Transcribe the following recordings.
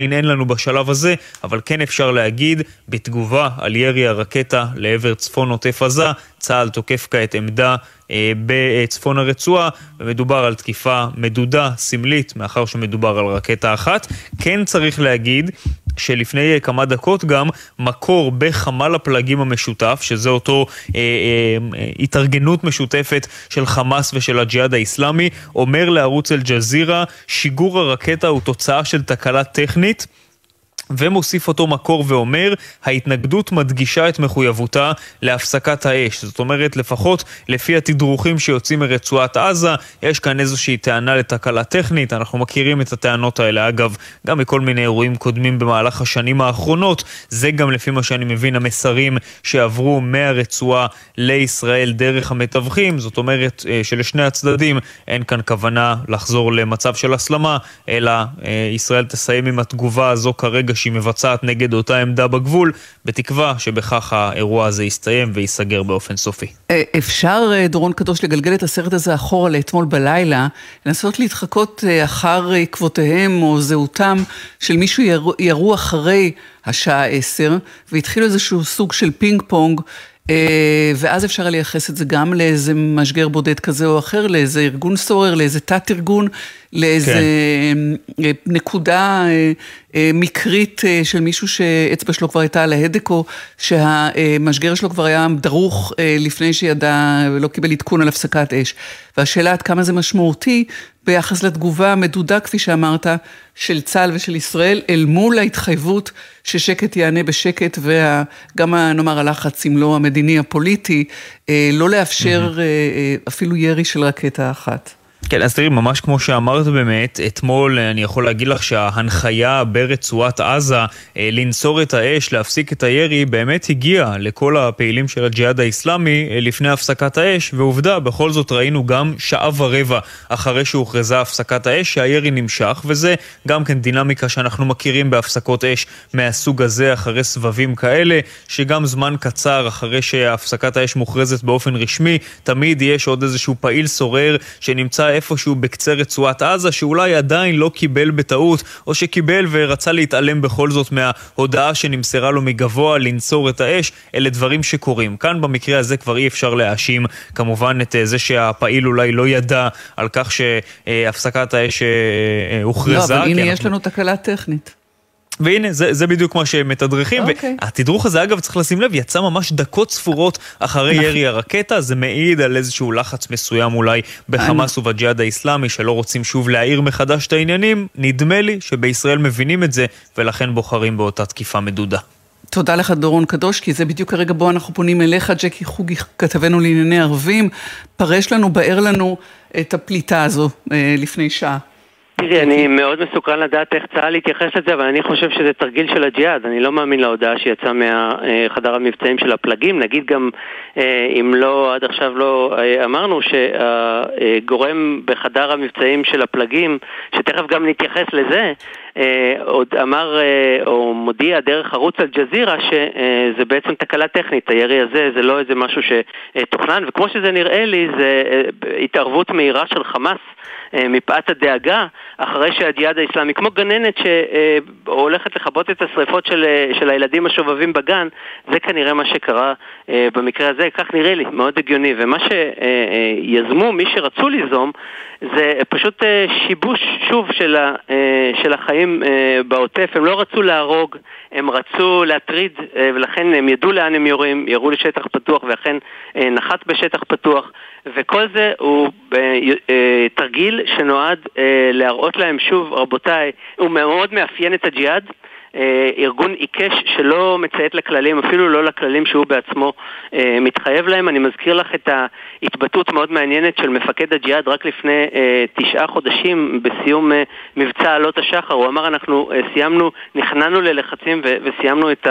אין לנו בשלב הזה, אבל כן אפשר להגיד, בתגובה על ירי הרקטה לעבר צפון עוטף עזה, צה"ל תוקף כעת עמדה בצפון הרצועה, ומדובר על תקיפה מדודה, סמלית, מאחר שמדובר על רקטה אחת. כן צריך להגיד שלפני כמה דקות גם מקור בחמ"ל הפלגים המשותף, שזה אותו אה, אה, התארגנות משותפת של חמאס ושל הג'יהאד האיסלאמי, אומר לערוץ אל-ג'זירה, שיגור הרקטה הוא תוצאה של תקלה טכנית. ומוסיף אותו מקור ואומר, ההתנגדות מדגישה את מחויבותה להפסקת האש. זאת אומרת, לפחות לפי התדרוכים שיוצאים מרצועת עזה, יש כאן איזושהי טענה לתקלה טכנית, אנחנו מכירים את הטענות האלה, אגב, גם מכל מיני אירועים קודמים במהלך השנים האחרונות, זה גם לפי מה שאני מבין המסרים שעברו מהרצועה לישראל דרך המתווכים, זאת אומרת אה, שלשני הצדדים אין כאן כוונה לחזור למצב של הסלמה, אלא אה, ישראל תסיים עם התגובה הזו כרגע שהיא מבצעת נגד אותה עמדה בגבול, בתקווה שבכך האירוע הזה יסתיים וייסגר באופן סופי. אה, אפשר, אה, דורון קדוש, לגלגל את הסרט הזה אחורה לאתמול בלילה, לנסות להתחקות אה, אחר עקבותיהם או זהותם של מישהו ירו, אחרי השעה עשר, והתחיל איזשהו סוג של פינג פונג. ואז אפשר לייחס את זה גם לאיזה משגר בודד כזה או אחר, לאיזה ארגון סורר, לאיזה תת-ארגון, לאיזה כן. נקודה אה, מקרית אה, של מישהו שאצבע שלו כבר הייתה על ההדק, או שהמשגר שלו כבר היה דרוך אה, לפני שידע ולא קיבל עדכון על הפסקת אש. והשאלה עד כמה זה משמעותי ביחס לתגובה המדודה, כפי שאמרת, של צה"ל ושל ישראל, אל מול ההתחייבות ששקט יענה בשקט, וגם, נאמר, הלחץ, אם לא המדיני הפוליטי, לא לאפשר mm-hmm. אפילו ירי של רקטה אחת. כן, אז תראי, ממש כמו שאמרת באמת, אתמול אני יכול להגיד לך שההנחיה ברצועת עזה אה, לנצור את האש, להפסיק את הירי, באמת הגיעה לכל הפעילים של הג'יהאד האיסלאמי אה, לפני הפסקת האש, ועובדה, בכל זאת ראינו גם שעה ורבע אחרי שהוכרזה הפסקת האש, שהירי נמשך, וזה גם כן דינמיקה שאנחנו מכירים בהפסקות אש מהסוג הזה, אחרי סבבים כאלה, שגם זמן קצר אחרי שהפסקת האש מוכרזת באופן רשמי, תמיד יש עוד איזשהו פעיל סורר שנמצא איפשהו בקצה רצועת עזה, שאולי עדיין לא קיבל בטעות, או שקיבל ורצה להתעלם בכל זאת מההודעה שנמסרה לו מגבוה לנצור את האש, אלה דברים שקורים. כאן במקרה הזה כבר אי אפשר להאשים כמובן את אה, זה שהפעיל אולי לא ידע על כך שהפסקת האש אה, אה, הוכרזה. לא, אבל הנה אנחנו... יש לנו תקלה טכנית. והנה, זה, זה בדיוק מה שמתדרכים. Okay. אוקיי. והתדרוך הזה, אגב, צריך לשים לב, יצא ממש דקות ספורות אחרי נכון. ירי הרקטה. זה מעיד על איזשהו לחץ מסוים אולי בחמאס ובג'יהאד האיסלאמי, שלא רוצים שוב להעיר מחדש את העניינים. נדמה לי שבישראל מבינים את זה, ולכן בוחרים באותה תקיפה מדודה. תודה לך דורון קדוש, כי זה בדיוק הרגע בו אנחנו פונים אליך, ג'קי חוגי, כתבנו לענייני ערבים. פרש לנו, באר לנו את הפליטה הזו אה, לפני שעה. תראי, אני מאוד מסוכן לדעת איך צה"ל יתייחס לזה, אבל אני חושב שזה תרגיל של הג'יהאד. אני לא מאמין להודעה שיצאה מחדר המבצעים של הפלגים. נגיד גם, אה, אם לא, עד עכשיו לא אה, אמרנו, שהגורם בחדר המבצעים של הפלגים, שתכף גם נתייחס לזה, עוד אמר או מודיע דרך ערוץ אל-ג'זירה שזה בעצם תקלה טכנית, הירי הזה זה לא איזה משהו שתוכנן, וכמו שזה נראה לי זה התערבות מהירה של חמאס מפאת הדאגה אחרי שהג'יהאד האיסלאמי, כמו גננת שהולכת לכבות את השריפות של, של הילדים השובבים בגן, זה כנראה מה שקרה אה, במקרה הזה, כך נראה לי, מאוד הגיוני. ומה שיזמו, מי שרצו ליזום, זה פשוט אה, שיבוש, שוב, של, ה, אה, של החיים בעוטף. הם לא רצו להרוג, הם רצו להטריד, ולכן הם ידעו לאן הם יורים, ירו לשטח פתוח, ואכן נחת בשטח פתוח. וכל זה הוא תרגיל שנועד להראות להם שוב, רבותיי, הוא מאוד מאפיין את הג'יהאד. אה, ארגון עיקש שלא מציית לכללים, אפילו לא לכללים שהוא בעצמו אה, מתחייב להם. אני מזכיר לך את ההתבטאות מאוד מעניינת של מפקד הג'יהאד רק לפני אה, תשעה חודשים בסיום מבצע עלות השחר. הוא אמר, אנחנו סיימנו, נכנענו ללחצים וסיימנו את,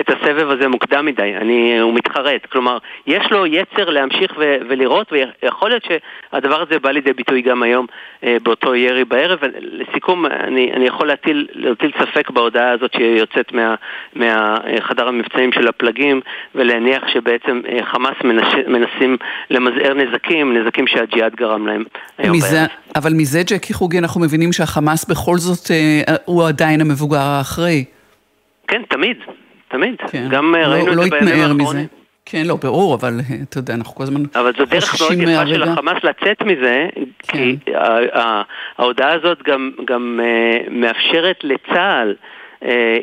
את הסבב הזה מוקדם מדי. אני, הוא מתחרט. כלומר, יש לו יצר להמשיך ולראות, ויכול להיות שהדבר הזה בא לידי ביטוי גם היום באותו ירי בערב. לסיכום, אני, אני יכול להטיל, להטיל ספק בהודעה הזאת. הזאת שיוצאת מה, מהחדר המבצעים של הפלגים ולהניח שבעצם חמאס מנש, מנסים למזער נזקים, נזקים שהג'יהאד גרם להם היום מזה, בערב. אבל מזה, ג'קי חוגי, אנחנו מבינים שהחמאס בכל זאת הוא עדיין המבוגר האחראי. כן, תמיד, תמיד. כן. גם לא, ראינו לא את זה בימים האחרונים. כן, לא, ברור, אבל אה, אתה יודע, אנחנו כל הזמן אבל זו דרך מאוד יפה של החמאס לצאת מזה, כן. כי ההודעה הזאת גם, גם uh, מאפשרת לצה"ל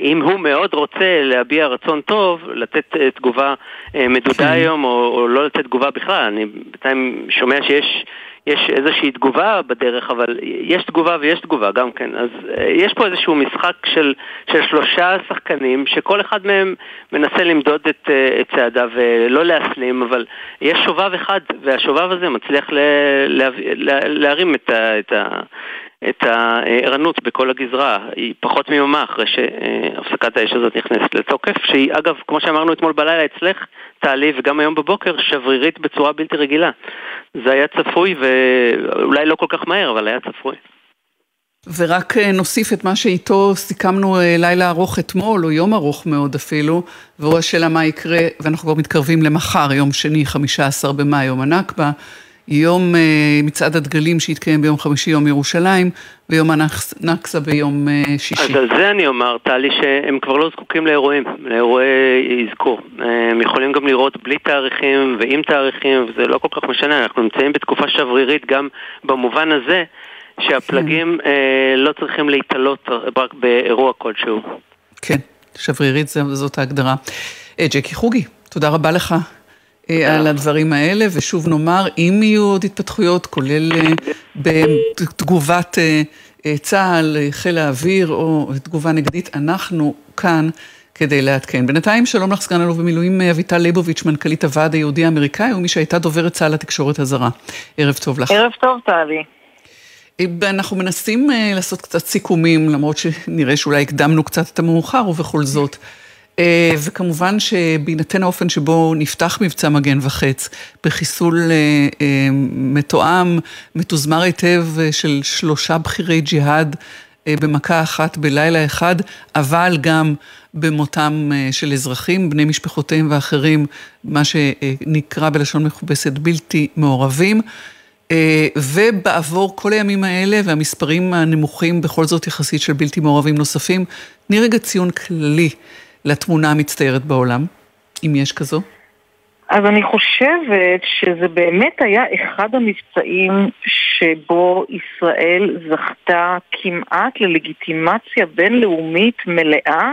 אם הוא מאוד רוצה להביע רצון טוב, לתת uh, תגובה uh, מדודה כן. היום, או, או לא לתת תגובה בכלל. אני בינתיים שומע שיש יש איזושהי תגובה בדרך, אבל יש תגובה ויש תגובה גם כן. אז אה, יש פה איזשהו משחק של, של שלושה שחקנים, שכל אחד מהם מנסה למדוד את, אה, את צעדיו ולא אה, להסלים, אבל יש שובב אחד, והשובב הזה מצליח לה, לה, לה, להרים את, ה, את, ה, את הערנות בכל הגזרה. היא פחות מיומה אחרי שהפסקת האש הזאת נכנסת לתוקף, שהיא אגב, כמו שאמרנו אתמול בלילה אצלך, טלי, וגם היום בבוקר, שברירית בצורה בלתי רגילה. זה היה צפוי, ואולי לא כל כך מהר, אבל היה צפוי. ורק אה, נוסיף את מה שאיתו סיכמנו אה, לילה ארוך אתמול, או יום ארוך מאוד אפילו, והוא השאלה מה יקרה, ואנחנו כבר מתקרבים למחר, יום שני, 15 במאי, יום הנכבה. יום אה, מצעד הדגלים שהתקיים ביום חמישי, יום ירושלים, ויום הנקסה ביום אה, שישי. אז על זה אני אומר, טלי, שהם כבר לא זקוקים לאירועים, לאירועי אזכור. הם יכולים גם לראות בלי תאריכים ועם תאריכים, וזה לא כל כך משנה, אנחנו נמצאים בתקופה שברירית גם במובן הזה. שהפלגים כן. אה, לא צריכים להתעלות רק באירוע כלשהו. כן, שברירית זאת ההגדרה. אה, ג'קי חוגי, תודה רבה לך. אה, על הדברים האלה, ושוב נאמר, אם יהיו עוד התפתחויות, כולל אה, בתגובת אה, צה"ל, חיל האוויר או תגובה נגדית, אנחנו כאן כדי לעדכן. בינתיים, שלום לך סגן אלוף במילואים אביטל ליבוביץ', מנכ"לית הוועד היהודי האמריקאי, ומי שהייתה דוברת צה"ל לתקשורת הזרה. ערב טוב לך. ערב טוב, טלי. אנחנו מנסים לעשות קצת סיכומים, למרות שנראה שאולי הקדמנו קצת את המאוחר, ובכל זאת. אה, וכמובן שבהינתן האופן שבו נפתח מבצע מגן וחץ בחיסול אה, אה, מתואם, מתוזמר היטב של שלושה בכירי ג'יהאד במכה אחת בלילה אחד, אבל גם במותם של אזרחים, בני משפחותיהם ואחרים, מה שנקרא בלשון מכובסת בלתי מעורבים. ובעבור כל הימים האלה והמספרים הנמוכים בכל זאת יחסית של בלתי מעורבים נוספים, תני רגע ציון כללי לתמונה המצטיירת בעולם, אם יש כזו? אז אני חושבת שזה באמת היה אחד המבצעים שבו ישראל זכתה כמעט ללגיטימציה בינלאומית מלאה,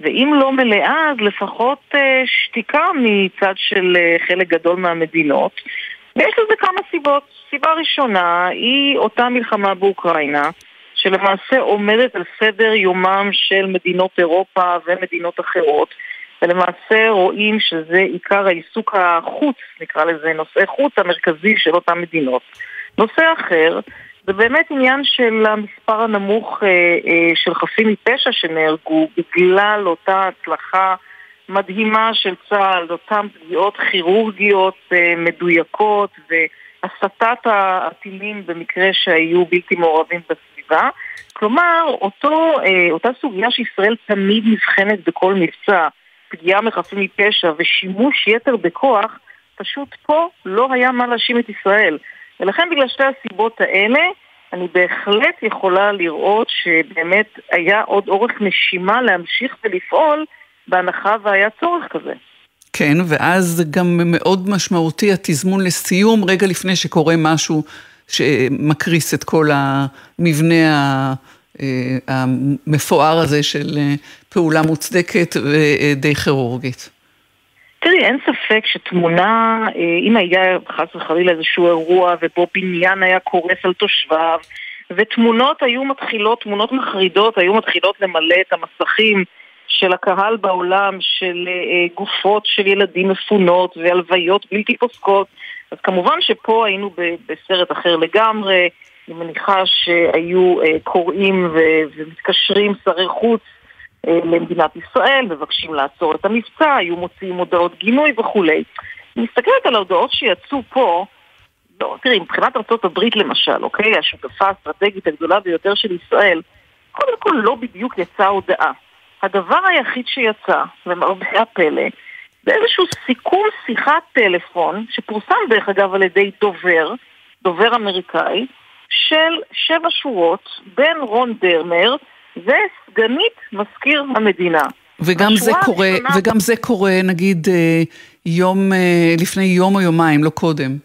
ואם לא מלאה, אז לפחות אה, שתיקה מצד של אה, חלק גדול מהמדינות. ויש לזה כמה סיבות. סיבה ראשונה היא אותה מלחמה באוקראינה, שלמעשה עומדת על סדר יומם של מדינות אירופה ומדינות אחרות, ולמעשה רואים שזה עיקר העיסוק החוץ, נקרא לזה נושאי חוץ המרכזי של אותן מדינות. נושא אחר זה באמת עניין של המספר הנמוך אה, אה, של חפים מפשע שנהרגו בגלל אותה הצלחה מדהימה של צה"ל, אותן פגיעות כירורגיות אה, מדויקות והסטת הטילים במקרה שהיו בלתי מעורבים בסביבה. הסביבה. כלומר, אותו, אה, אותה סוגיה שישראל תמיד נבחנת בכל מבצע, פגיעה מחפים מפשע ושימוש יתר בכוח, פשוט פה לא היה מה להאשים את ישראל. ולכן בגלל שתי הסיבות האלה, אני בהחלט יכולה לראות שבאמת היה עוד אורך נשימה להמשיך ולפעול בהנחה והיה צורך כזה. כן, ואז גם מאוד משמעותי התזמון לסיום, רגע לפני שקורה משהו שמקריס את כל המבנה אה, המפואר הזה של אה, פעולה מוצדקת ודי כירורגית. תראי, אין ספק שתמונה, אה, אם היה חס וחלילה איזשהו אירוע ובו בניין היה קורס על תושביו, ותמונות היו מתחילות, תמונות מחרידות היו מתחילות למלא את המסכים של הקהל בעולם, של גופות של ילדים מפונות והלוויות בלתי פוסקות, אז כמובן שפה היינו בסרט אחר לגמרי, אני מניחה שהיו אה, קוראים ומתקשרים שרי חוץ אה, למדינת ישראל, מבקשים לעצור את המבצע, היו מוציאים הודעות גינוי וכולי. אני מסתכלת על ההודעות שיצאו פה, לא, תראי, מבחינת הברית למשל, אוקיי? השותפה האסטרטגית הגדולה ביותר של ישראל, קודם כל לא בדיוק יצאה הודעה. הדבר היחיד שיצא, למרבה הפלא, זה איזשהו סיכום שיחת טלפון, שפורסם דרך אגב על ידי דובר, דובר אמריקאי, של שבע שורות בין רון דרמר וסגנית מזכיר המדינה. וגם זה קורה, הראשונה... וגם זה קורה נגיד אה, יום, אה, לפני יום או יומיים, לא קודם.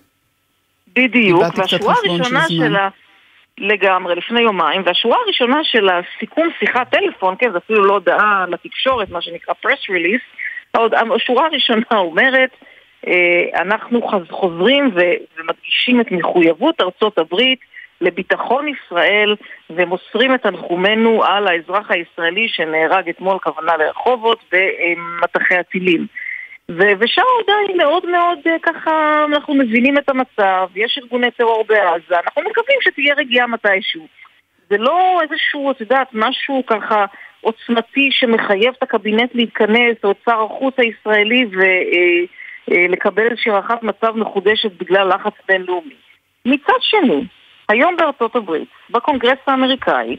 בדיוק, והשורה הראשונה של ה... לגמרי, לפני יומיים, והשורה הראשונה של הסיכום שיחת טלפון, כן, זה אפילו לא הודעה לתקשורת, מה שנקרא press release, השורה הראשונה אומרת, אה, אנחנו חוזרים ומדגישים את מחויבות ארצות הברית לביטחון ישראל ומוסרים את תנחומינו על האזרח הישראלי שנהרג אתמול, כוונה לרחובות, במטחי הטילים. ושם ההודעה היא מאוד מאוד אה, ככה, אנחנו מבינים את המצב, יש ארגוני טרור בעזה, אנחנו מקווים שתהיה רגיעה מתישהו. זה לא איזשהו, את יודעת, משהו ככה עוצמתי שמחייב את הקבינט להתכנס, או את שר החוץ הישראלי, ולקבל אה, אה, איזושהי הערכת מצב מחודשת בגלל לחץ בינלאומי. מצד שני, היום בארצות הברית, בקונגרס האמריקאי,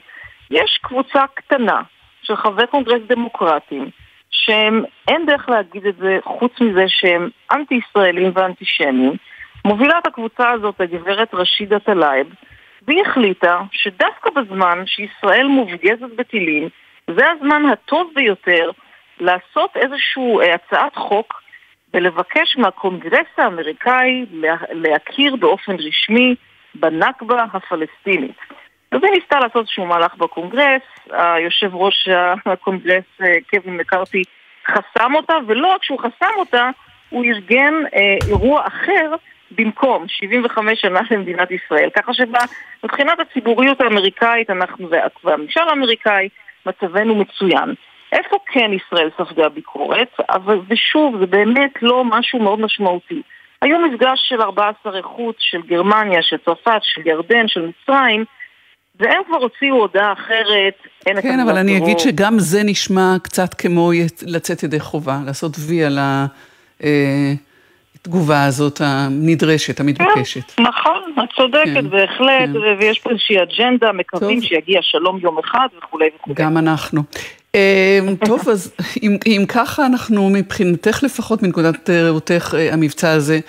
יש קבוצה קטנה של חברי קונגרס דמוקרטיים, שהם, אין דרך להגיד את זה חוץ מזה שהם אנטי-ישראלים ואנטישמים. מובילה את הקבוצה הזאת הגברת רשידה טלייב, והיא החליטה שדווקא בזמן שישראל מופגזת בטילים, זה הזמן הטוב ביותר לעשות איזושהי אה, הצעת חוק ולבקש מהקונגרס האמריקאי להכיר באופן רשמי בנכבה הפלסטינית. אז היא ניסתה לעשות איזשהו מהלך בקונגרס, היושב ראש הקונגרס אה, קווין מקארתי חסם אותה, ולא רק שהוא חסם אותה, הוא ארגן אה, אירוע אחר במקום 75 שנה למדינת ישראל. ככה שמבחינת הציבוריות האמריקאית אנחנו, והממשל האמריקאי, מצבנו מצוין. איפה כן ישראל ספגה ביקורת, אבל ושוב, זה באמת לא משהו מאוד משמעותי. היו מפגש של 14 איכות של גרמניה, של צרפת, של ירדן, של מצרים, והם כבר הוציאו הודעה אחרת, אין כן, אבל אני אגיד שגם זה נשמע קצת כמו לצאת ידי חובה, לעשות וי על ה... אה, התגובה הזאת הנדרשת, המתבקשת. כן, נכון, את צודקת כן, בהחלט, כן. ויש פה איזושהי אג'נדה, מקווים טוב. שיגיע שלום יום אחד וכולי וכולי. גם אנחנו. אה, טוב, אז אם, אם ככה אנחנו מבחינתך לפחות, מנקודת ראותך, אה, המבצע הזה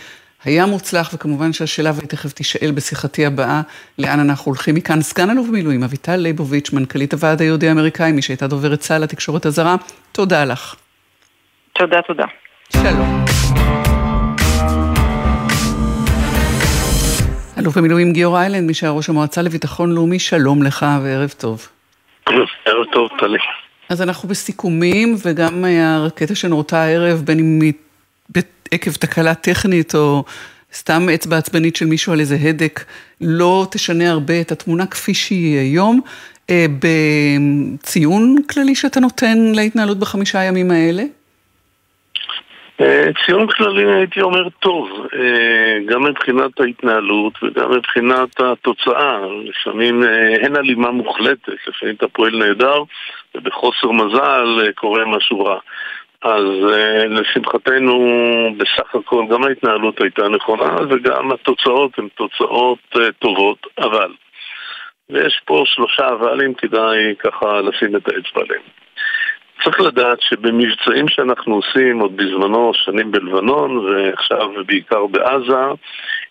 היה מוצלח, וכמובן שהשאלה, ותכף תישאל בשיחתי הבאה, לאן אנחנו הולכים מכאן. סגן אלוף במילואים, אביטל ליבוביץ', מנכ"לית הוועד היהודי האמריקאי, מי שהייתה דוברת צה"ל לתקשורת הזרה, תודה לך. תודה, תודה. שלום. אלוף במילואים גיורא איילנד, מי שהיה ראש המועצה לביטחון לאומי, שלום לך וערב טוב. ערב טוב, טלי. אז אנחנו בסיכומים, וגם הרקטה שנורתה הערב, בין אם היא עקב תקלה טכנית או סתם אצבע עצבנית של מישהו על איזה הדק, לא תשנה הרבה את התמונה כפי שהיא היום. אה, בציון כללי שאתה נותן להתנהלות בחמישה הימים האלה? אה, ציון כללי הייתי אומר טוב, אה, גם מבחינת ההתנהלות וגם מבחינת התוצאה. לפעמים אה, אין הלימה מוחלטת, לפעמים אתה פועל נהדר ובחוסר מזל קורה משהו רע. אז לשמחתנו בסך הכל גם ההתנהלות הייתה נכונה וגם התוצאות הן תוצאות טובות, אבל ויש פה שלושה אבלים, כדאי ככה לשים את האצבע עליהם. צריך לדעת שבמבצעים שאנחנו עושים עוד בזמנו, שנים בלבנון ועכשיו בעיקר בעזה,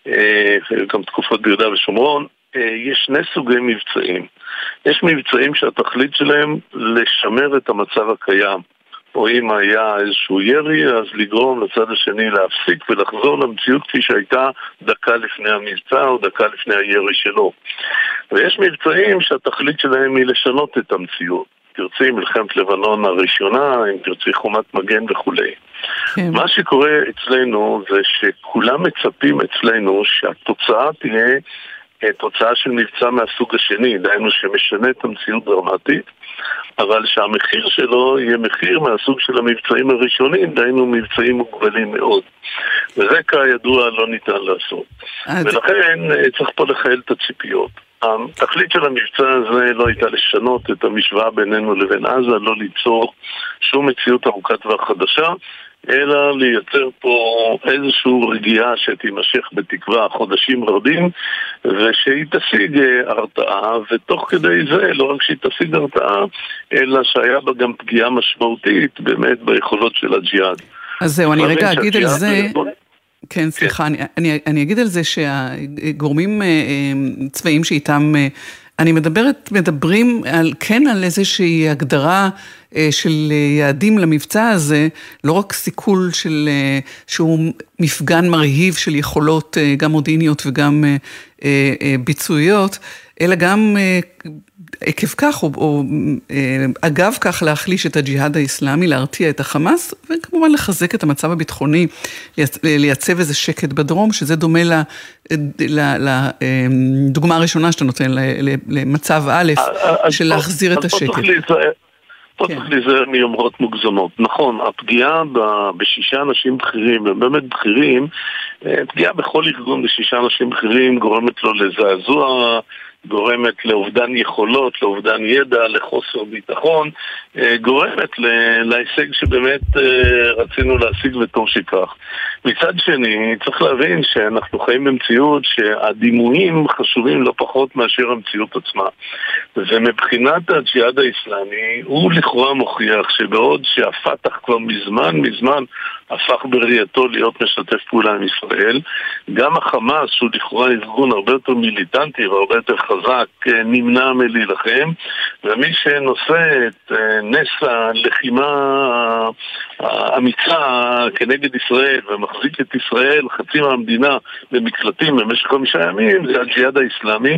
אה, גם תקופות ביהודה ושומרון, אה, יש שני סוגי מבצעים. יש מבצעים שהתכלית שלהם לשמר את המצב הקיים. או אם היה איזשהו ירי, אז לגרום לצד השני להפסיק ולחזור למציאות כפי שהייתה דקה לפני המבצע או דקה לפני הירי שלו. ויש מבצעים שהתכלית שלהם היא לשנות את המציאות. תרצי מלחמת לבנון הראשונה, אם תרצי חומת מגן וכולי. כן. מה שקורה אצלנו זה שכולם מצפים אצלנו שהתוצאה תהיה אה, תוצאה של מבצע מהסוג השני, דהיינו שמשנה את המציאות דרמטית, אבל שהמחיר שלו יהיה מחיר מהסוג של המבצעים הראשונים, דהיינו מבצעים מוגבלים מאוד. וזה כידוע לא ניתן לעשות. ולכן אה, צריך פה לחייל את הציפיות. התכלית של המבצע הזה לא הייתה לשנות את המשוואה בינינו לבין עזה, לא ליצור שום מציאות ארוכת טווח חדשה, אלא לייצר פה איזושהי רגיעה שתימשך בתקווה חודשים רבים ושהיא תשיג הרתעה, ותוך כדי זה לא רק שהיא תשיג הרתעה, אלא שהיה בה גם פגיעה משמעותית באמת ביכולות של הג'יהאד. אז זהו, אני רגע אגיד על זה... כן, סליחה, כן. אני, אני, אני אגיד על זה שהגורמים אה, אה, צבאיים שאיתם אני מדברת, מדברים על, כן על איזושהי הגדרה אה, של יעדים למבצע הזה, לא רק סיכול של, אה, שהוא מפגן מרהיב של יכולות אה, גם מודיעיניות וגם ביצועיות, אלא גם עקב כך, או, או אגב כך, להחליש את הג'יהאד האיסלאמי, להרתיע את החמאס, וכמובן לחזק את המצב הביטחוני, לייצב איזה שקט בדרום, שזה דומה לדוגמה הראשונה שאתה נותן, למצב א', של להחזיר את השקט. פה כן. צריך להיזהר מיומרות מוגזמות. נכון, הפגיעה בשישה אנשים בכירים, הם באמת בכירים, אה, פגיעה בכל ארגון בשישה אנשים בכירים גורמת לו לזעזוע גורמת לאובדן יכולות, לאובדן ידע, לחוסר ביטחון, אה, גורמת להישג שבאמת אה, רצינו להשיג וטוב שכך. מצד שני, צריך להבין שאנחנו חיים במציאות שהדימויים חשובים לא פחות מאשר המציאות עצמה. ומבחינת הג'יהאד האיסלאמי, הוא לכאורה מוכיח שבעוד שהפת"ח כבר מזמן מזמן הפך בראייתו להיות משתף פעולה עם ישראל, גם החמאס, שהוא לכאורה ארגון הרבה יותר מיליטנטי והרבה יותר חזק, אה, נמנע מלהילחם, ומי שנושא את אה, נס הלחימה האמיצה כנגד ישראל ומחזיק את ישראל, חצי מהמדינה, במקלטים במשך חמישה ימים, זה הג'יהאד האיסלאמי,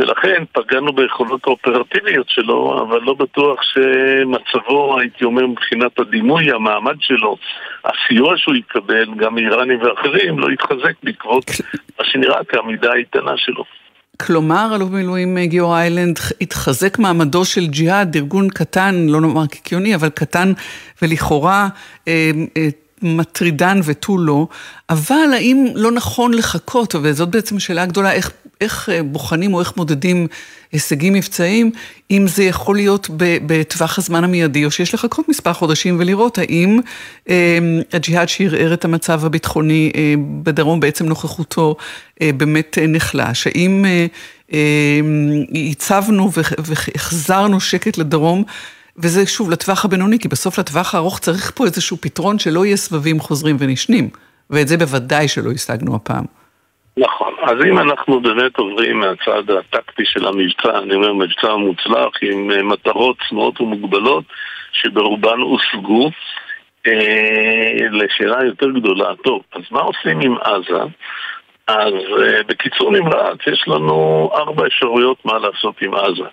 ולכן פגענו ביכולות האופרטיביות שלו, אבל לא בטוח שמצבו, הייתי אומר, מבחינת הדימוי, המעמד שלו, הסיוע שהוא יקבל, גם מאיראנים ואחרים, לא יתחזק בעקבות מה שנראה כעמידה האיתנה שלו. כלומר, אלוף במילואים אה, גיאור איילנד התחזק מעמדו של ג'יהאד, ארגון קטן, לא נאמר קיקיוני, אבל קטן ולכאורה אה, אה, מטרידן ותו לא, אבל האם לא נכון לחכות, וזאת בעצם שאלה גדולה, איך, איך אה, בוחנים או איך מודדים הישגים מבצעיים, אם זה יכול להיות בטווח הזמן המיידי, או שיש לחכות מספר חודשים ולראות האם אה, הג'יהאד שערער את המצב הביטחוני אה, בדרום, בעצם נוכחותו אה, באמת אה, נחלש, האם אה, אה, הצבנו והחזרנו שקט לדרום, וזה שוב לטווח הבינוני, כי בסוף לטווח הארוך צריך פה איזשהו פתרון שלא יהיה סבבים חוזרים ונשנים, ואת זה בוודאי שלא השגנו הפעם. נכון, אז אם אנחנו באמת עוברים מהצד הטקטי של המבצע, אני אומר מבצע מוצלח עם אה, מטרות צנועות ומוגבלות שברובן הושגו, אה, לשאלה יותר גדולה, טוב, אז מה עושים עם עזה? אז uh, בקיצור נמרץ, יש לנו ארבע אפשרויות מה לעשות עם עזה.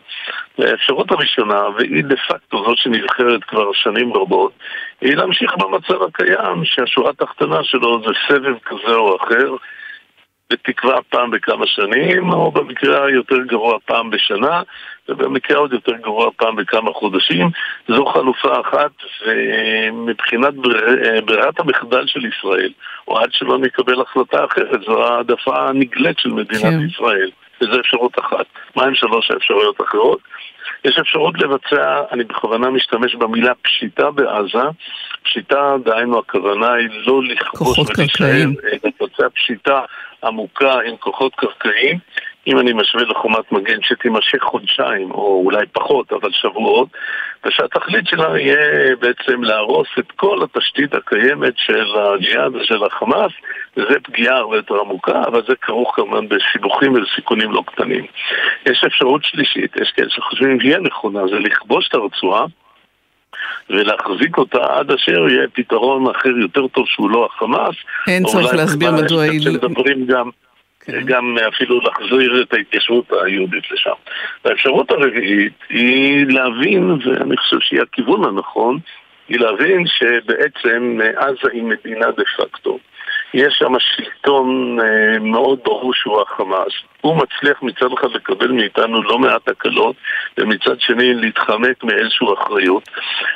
האפשרות הראשונה, והיא דה פקטו זאת שנבחרת כבר שנים רבות, היא להמשיך במצב הקיים, שהשורה התחתונה שלו זה סבב כזה או אחר, בתקווה פעם בכמה שנים, או במקרה היותר גרוע פעם בשנה, ובמקרה עוד יותר גרוע פעם בכמה חודשים. זו חלופה אחת, ומבחינת בריר, ברירת המחדל של ישראל, או עד שלא נקבל החלטה אחרת, זו העדפה הנגלית של מדינת כן. ישראל. וזו אפשרות אחת. מהם שלוש האפשרויות האחרות? יש אפשרות לבצע, אני בכוונה משתמש במילה פשיטה בעזה. פשיטה, דהיינו הכוונה היא לא לכבוש ולהישאר, לבצע פשיטה עמוקה עם כוחות קרקעיים. אם אני משווה לחומת מגן שתימשך חודשיים, או אולי פחות, אבל שבועות, ושהתכלית שלה יהיה בעצם להרוס את כל התשתית הקיימת של הג'יהאד ושל החמאס, וזה פגיעה הרבה יותר עמוקה, אבל זה כרוך כמובן בסיבוכים ובסיכונים לא קטנים. יש אפשרות שלישית, יש כאלה שחושבים שהיא נכונה, זה לכבוש את הרצועה ולהחזיק אותה עד אשר יהיה פתרון אחר יותר טוב שהוא לא החמאס. אין צורך להסביר מדוע היא... שמדברים גם... גם אפילו להחזיר את ההתיישבות היהודית לשם. והאפשרות הרביעית היא להבין, ואני חושב שהיא הכיוון הנכון, היא להבין שבעצם עזה היא מדינה דה פקטו. יש שם שלטון אה, מאוד ברור שהוא החמאס. הוא מצליח מצד אחד לקבל מאיתנו לא מעט הקלות, ומצד שני להתחמק מאיזושהי אחריות.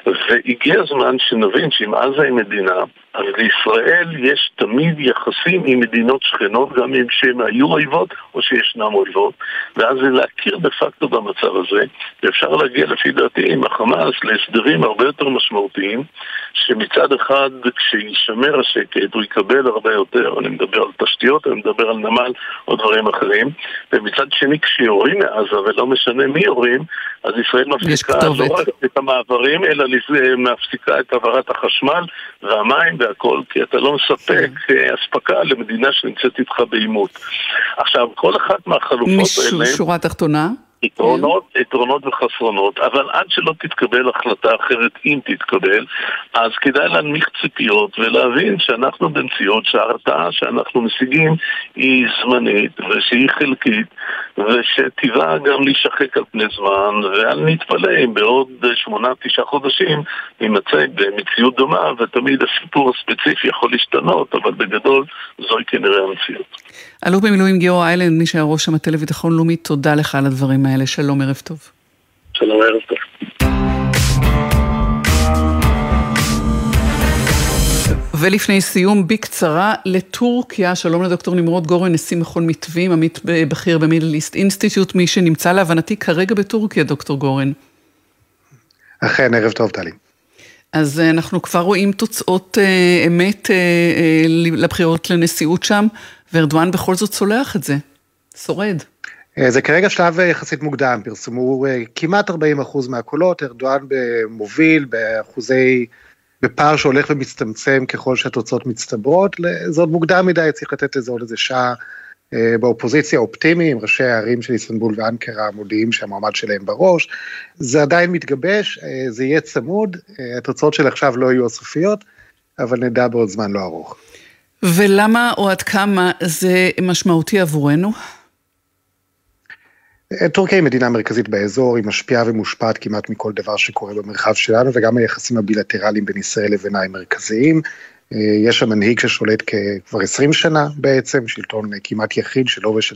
והגיע הזמן שנבין שאם עזה היא מדינה, אז לישראל יש תמיד יחסים עם מדינות שכנות, גם אם שהן היו אויבות או שישנן אויבות, ואז זה להכיר דה פקטו במצב הזה, ואפשר להגיע לפי דעתי עם החמאס להסדרים הרבה יותר משמעותיים, שמצד אחד כשישמר השקט הוא יקבל הרבה יותר, אני מדבר על תשתיות, אני מדבר על נמל או דברים אחרים, ומצד שני כשיורים מעזה, ולא משנה מי יורים, אז ישראל מפסיקה לא רק את המעברים, אלא מפסיקה את העברת החשמל והמים והכל, כי אתה לא מספק כן. אה, אספקה למדינה שנמצאת איתך בעימות. עכשיו, כל אחת מהחלופות האלה... משורה תחתונה? יתרונות, יתרונות וחסרונות, אבל עד שלא תתקבל החלטה אחרת, אם תתקבל, אז כדאי להנמיך ציפיות ולהבין שאנחנו במציאות שההרתעה שאנחנו משיגים היא זמנית ושהיא חלקית ושטבעה גם להישחק על פני זמן ואל נתפלא אם בעוד שמונה, תשעה חודשים נימצא במציאות דומה ותמיד הסיפור הספציפי יכול להשתנות, אבל בגדול זוהי כנראה המציאות. אלוף במילואים גיאור איילנד, מי שהיה ראש המטה לביטחון לאומי, תודה לך על הדברים האלה. שלום, ערב טוב. שלום, ערב טוב. ולפני סיום, בקצרה, לטורקיה, שלום לדוקטור נמרוד גורן, נשיא מכון מתווים, עמית בכיר במידל איסט אינסטיטוט, מי שנמצא להבנתי כרגע בטורקיה, דוקטור גורן. אכן, ערב טוב, טלי. אז אה, אנחנו כבר רואים תוצאות אה, אמת אה, לבחירות לנשיאות שם, וארדואן בכל זאת צולח את זה, שורד. זה כרגע שלב יחסית מוקדם, פרסמו כמעט 40 אחוז מהקולות, ארדואן מוביל באחוזי, בפער שהולך ומצטמצם ככל שהתוצאות מצטברות, זה עוד מוקדם מדי, צריך לתת לזה עוד איזה שעה באופוזיציה אופטימיים, ראשי הערים של איסטנבול ואנקרה מודיעים שהמועמד שלהם בראש, זה עדיין מתגבש, זה יהיה צמוד, התוצאות של עכשיו לא יהיו הסופיות, אבל נדע בעוד זמן לא ארוך. ולמה או עד כמה זה משמעותי עבורנו? טורקיה היא מדינה מרכזית באזור, היא משפיעה ומושפעת כמעט מכל דבר שקורה במרחב שלנו, וגם היחסים הבילטרליים בין ישראל לבינה הם מרכזיים. אה, יש שם מנהיג ששולט כבר 20 שנה בעצם, שלטון כמעט יחיד שלו ושל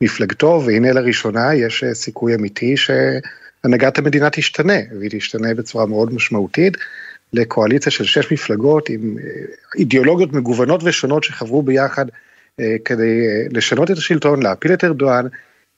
מפלגתו, והנה לראשונה יש אה, סיכוי אמיתי שהנהגת המדינה תשתנה, והיא תשתנה בצורה מאוד משמעותית. לקואליציה של שש מפלגות עם אה, אידיאולוגיות מגוונות ושונות שחברו ביחד כדי לשנות את השלטון, להפיל את ארדואן,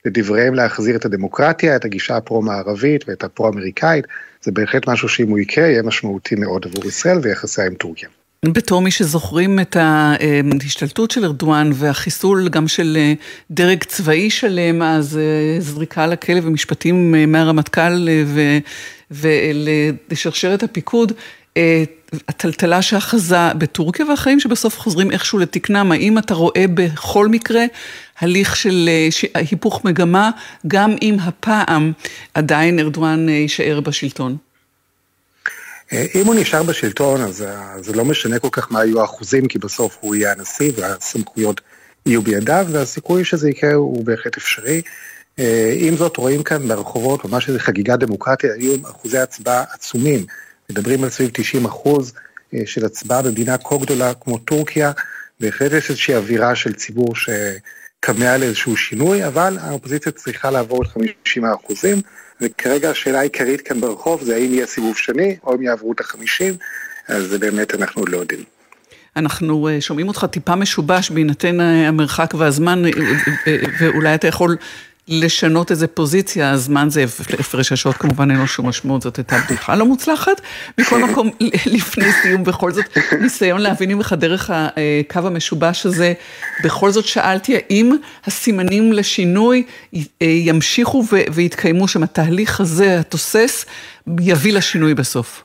לדבריהם להחזיר את הדמוקרטיה, את הגישה הפרו-מערבית ואת הפרו-אמריקאית, זה בהחלט משהו שאם הוא יקרה, יהיה משמעותי מאוד עבור ישראל ויחסיה עם טורקיה. בתור מי שזוכרים את ההשתלטות של ארדואן והחיסול גם של אה, דרג צבאי שלם, אז אה, זריקה לכלא ומשפטים אה, מהרמטכ"ל ולשרשרת הפיקוד, הטלטלה שאחזה בטורקיה והחיים שבסוף חוזרים איכשהו לתקנם, האם אתה רואה בכל מקרה הליך של אה, היפוך מגמה, גם אם הפעם עדיין ארדואן אה, יישאר בשלטון? אה, אם הוא נשאר בשלטון, אז זה לא משנה כל כך מה היו האחוזים, כי בסוף הוא יהיה הנשיא והסמכויות יהיו בידיו, והסיכוי שזה יקרה הוא בהחלט אפשרי. עם זאת, רואים כאן ברחובות ממש איזו חגיגה דמוקרטיה, היו אחוזי הצבעה עצומים. מדברים על סביב 90 אחוז של הצבעה במדינה כה גדולה כמו טורקיה, בהחלט יש איזושהי אווירה של ציבור ש... כמה לאיזשהו שינוי, אבל האופוזיציה צריכה לעבור את 50 האחוזים, וכרגע השאלה העיקרית כאן ברחוב זה האם יהיה סיבוב שני, או אם יעברו את החמישים, אז זה באמת אנחנו לא יודעים. אנחנו אה, שומעים אותך טיפה משובש בהינתן אה, המרחק והזמן, אה, ואולי אתה יכול לשנות איזה פוזיציה, הזמן זה הפרש השעות, כמובן אין לו שום משמעות, זאת הייתה בדיחה לא מוצלחת. מכל מקום, לפני סיום, בכל זאת, ניסיון להבין ממך דרך הקו המשובש הזה, בכל זאת שאלתי, האם הסימנים לשינוי ימשיכו ויתקיימו שם, התהליך הזה, התוסס, יביא לשינוי בסוף?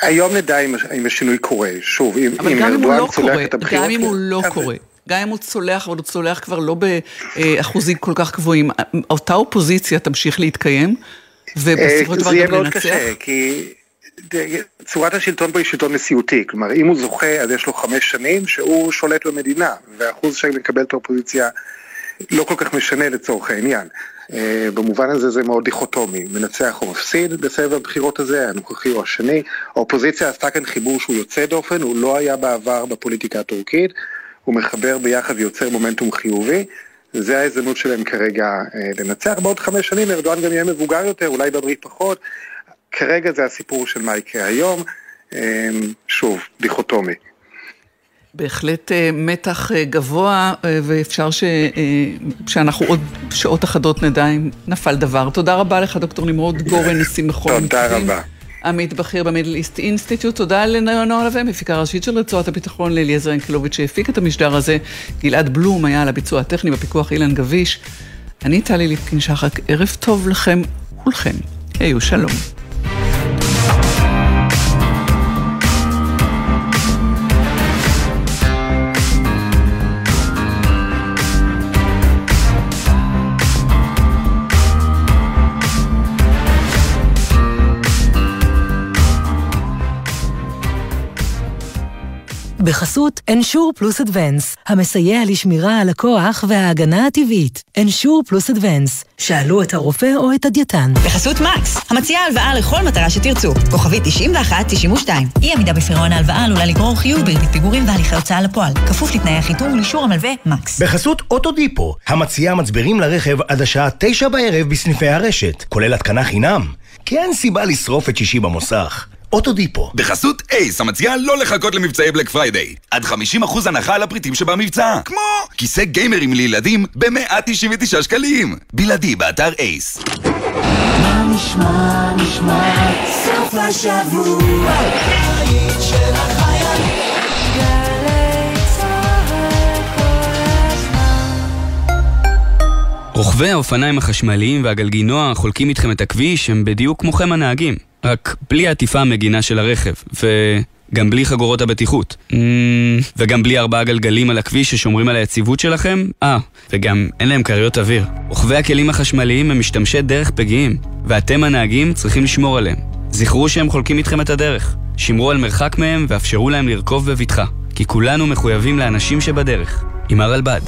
היום נדע אם השינוי קורה, שוב, אם ארדואן צולח את הבחירות... גם אם הוא לא קורה. גם אם הוא צולח, אבל הוא צולח כבר לא באחוזים כל כך גבוהים, אותה אופוזיציה תמשיך להתקיים, ובסופו של דבר גם לנצח? זה יהיה מאוד קשה, כי צורת השלטון פה היא שלטון נשיאותי, כלומר אם הוא זוכה אז יש לו חמש שנים שהוא שולט במדינה, והאחוז שמקבל את האופוזיציה לא כל כך משנה לצורך העניין. Uh, במובן הזה זה מאוד דיכוטומי, מנצח או מפסיד בסבב הבחירות הזה, הנוכחי או השני. האופוזיציה עשתה כאן חיבור שהוא יוצא דופן, הוא לא היה בעבר בפוליטיקה הטורקית, הוא מחבר ביחד ויוצר מומנטום חיובי, זה ההזדמנות שלהם כרגע לנצח. בעוד חמש שנים ארדואן גם יהיה מבוגר יותר, אולי בברית פחות. כרגע זה הסיפור של מה יקרה היום. שוב, דיכוטומי. בהחלט מתח גבוה, ואפשר ש... שאנחנו עוד שעות אחדות נדע אם נפל דבר. תודה רבה לך, דוקטור נמרוד גורן, נשיא מכון. תודה רבה. עמית בכיר במידל איסט אינסטיטוט, תודה לנועה לביא, מפיקה ראשית של רצועת הביטחון, לאליעזר אנקלוביץ' שהפיק את המשדר הזה, גלעד בלום היה על הביצוע הטכני בפיקוח אילן גביש. אני טלי ליפקין שחק, ערב טוב לכם כולכם, היו שלום. בחסות אנשור פלוס אדוונס, המסייע לשמירה על הכוח וההגנה הטבעית. אנשור פלוס אדוונס, שאלו את הרופא או את הדייתן. בחסות מקס, המציעה הלוואה לכל מטרה שתרצו. כוכבית 91-92. אי עמידה בפירעון ההלוואה עלולה לגרור חיוב בריבית פיגורים והליכי הוצאה לפועל. כפוף לתנאי החיתום ולאישור המלווה מקס. בחסות אוטודיפו, המציעה מצברים לרכב עד השעה 9 בערב בסניפי הרשת, כולל התקנה חינם. כי אין סיבה לשרוף את שישי במוסך. אוטודיפו. בחסות אייס, המציעה לא לחכות למבצעי Black Friday. עד 50% הנחה על הפריטים שבמבצע. כמו כיסא גיימרים לילדים ב-199 שקלים. בלעדי באתר אייס. מה נשמע, נשמע, סוף השבוע, של. רוכבי האופניים החשמליים והגלגינוע חולקים איתכם את הכביש הם בדיוק כמוכם הנהגים. רק בלי העטיפה המגינה של הרכב, וגם בלי חגורות הבטיחות. Mm, וגם בלי ארבעה גלגלים על הכביש ששומרים על היציבות שלכם? אה, וגם אין להם כריות אוויר. רוכבי הכלים החשמליים הם משתמשי דרך פגיעים, ואתם הנהגים צריכים לשמור עליהם. זכרו שהם חולקים איתכם את הדרך. שמרו על מרחק מהם ואפשרו להם לרכוב בבטחה. כי כולנו מחויבים לאנשים שבדרך. עם הרלב"ד.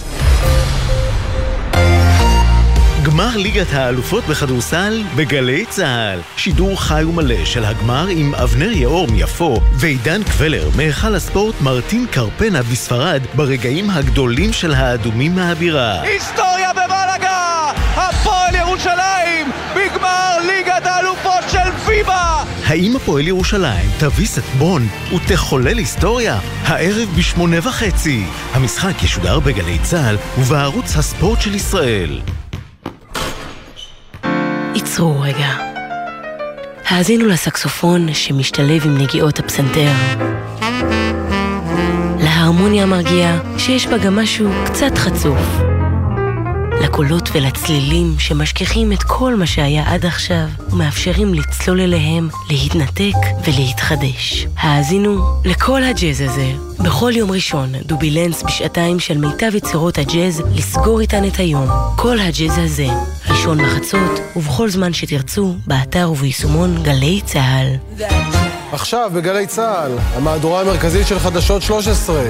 גמר ליגת האלופות בכדורסל בגלי צה"ל. שידור חי ומלא של הגמר עם אבנר יאור מיפו ועידן קבלר מהיכל הספורט מרטין קרפנה בספרד ברגעים הגדולים של האדומים מהבירה. היסטוריה במלאגה! הפועל ירושלים בגמר ליגת האלופות של פיבה! האם הפועל ירושלים תביס את בון ותחולל היסטוריה? הערב בשמונה וחצי. המשחק ישודר בגלי צה"ל ובערוץ הספורט של ישראל. עצרו רגע. האזינו לסקסופון שמשתלב עם נגיעות הפסנתר. להרמוניה המרגיעה שיש בה גם משהו קצת חצוף. לקולות ולצלילים שמשכיחים את כל מה שהיה עד עכשיו ומאפשרים לצלול אליהם, להתנתק ולהתחדש. האזינו לכל הג'אז הזה. בכל יום ראשון, דובילנס בשעתיים של מיטב יצירות הג'אז, לסגור איתן את היום. כל הג'אז הזה, ראשון בחצות, ובכל זמן שתרצו, באתר וביישומון גלי צה"ל. עכשיו בגלי צה"ל, המהדורה המרכזית של חדשות 13.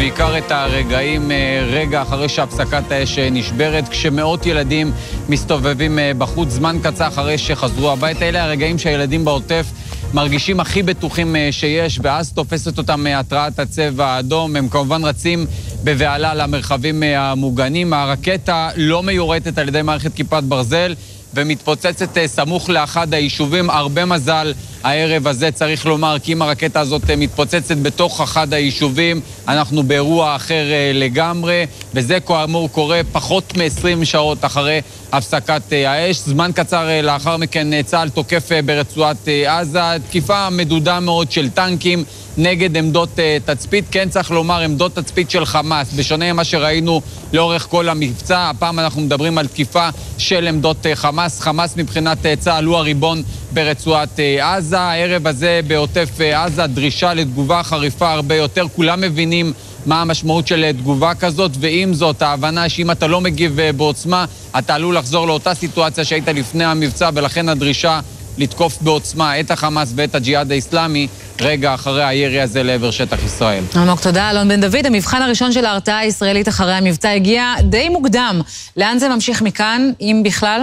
ובעיקר את הרגעים רגע אחרי שהפסקת האש נשברת, כשמאות ילדים מסתובבים בחוץ זמן קצר אחרי שחזרו הביתה. אלה הרגעים שהילדים בעוטף מרגישים הכי בטוחים שיש, ואז תופסת אותם התרעת הצבע האדום. הם כמובן רצים בבהלה למרחבים המוגנים. הרקטה לא מיורטת על ידי מערכת כיפת ברזל. ומתפוצצת סמוך לאחד היישובים. הרבה מזל הערב הזה, צריך לומר, כי אם הרקטה הזאת מתפוצצת בתוך אחד היישובים, אנחנו באירוע אחר לגמרי, וזה כאמור קורה פחות מ-20 שעות אחרי הפסקת האש. זמן קצר לאחר מכן צה"ל תוקף ברצועת עזה, תקיפה מדודה מאוד של טנקים. נגד עמדות uh, תצפית. כן צריך לומר, עמדות תצפית של חמאס. בשונה ממה שראינו לאורך כל המבצע, הפעם אנחנו מדברים על תקיפה של עמדות uh, חמאס. חמאס מבחינת uh, צה"ל הוא הריבון ברצועת עזה. הערב הזה בעוטף עזה, דרישה לתגובה חריפה הרבה יותר. כולם מבינים מה המשמעות של תגובה כזאת, ועם זאת, ההבנה שאם אתה לא מגיב בעוצמה, אתה עלול לחזור לאותה סיטואציה שהיית לפני המבצע, ולכן הדרישה לתקוף בעוצמה את החמאס ואת הג'יהאד האיסלאמי רגע אחרי הירי הזה לעבר שטח ישראל. אלמוג, תודה. אלון בן דוד, המבחן הראשון של ההרתעה הישראלית אחרי המבצע הגיע די מוקדם. לאן זה ממשיך מכאן, אם בכלל?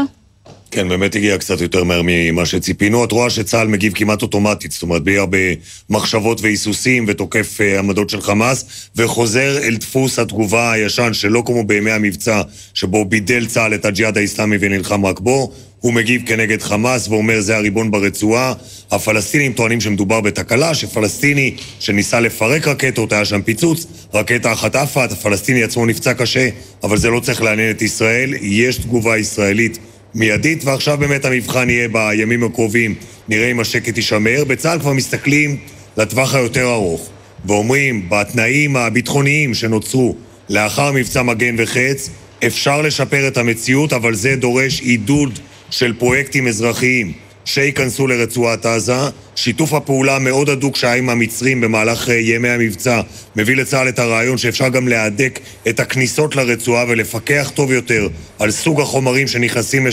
כן, באמת הגיע קצת יותר מהר ממה שציפינו. את רואה שצה"ל מגיב כמעט אוטומטית, זאת אומרת, בלי הרבה מחשבות והיסוסים ותוקף uh, עמדות של חמאס, וחוזר אל דפוס התגובה הישן, שלא כמו בימי המבצע, שבו בידל צה"ל את הג'יהאד האיסלאמי ונלחם רק בו. הוא מגיב כנגד חמאס ואומר זה הריבון ברצועה. הפלסטינים טוענים שמדובר בתקלה, שפלסטיני שניסה לפרק רקטות, היה שם פיצוץ, רקטה אחת עפה, הפלסטיני עצמו נפצע קשה, אבל זה לא צריך לעניין את ישראל, יש תגובה ישראלית מיידית, ועכשיו באמת המבחן יהיה בימים הקרובים, נראה אם השקט יישמר. בצה"ל כבר מסתכלים לטווח היותר ארוך, ואומרים, בתנאים הביטחוניים שנוצרו לאחר מבצע מגן וחץ, אפשר לשפר את המציאות, אבל זה דורש עידוד של פרויקטים אזרחיים שייכנסו לרצועת עזה. שיתוף הפעולה המאוד הדוק שהיה עם המצרים במהלך ימי המבצע מביא לצה"ל את הרעיון שאפשר גם להדק את הכניסות לרצועה ולפקח טוב יותר על סוג החומרים שנכנסים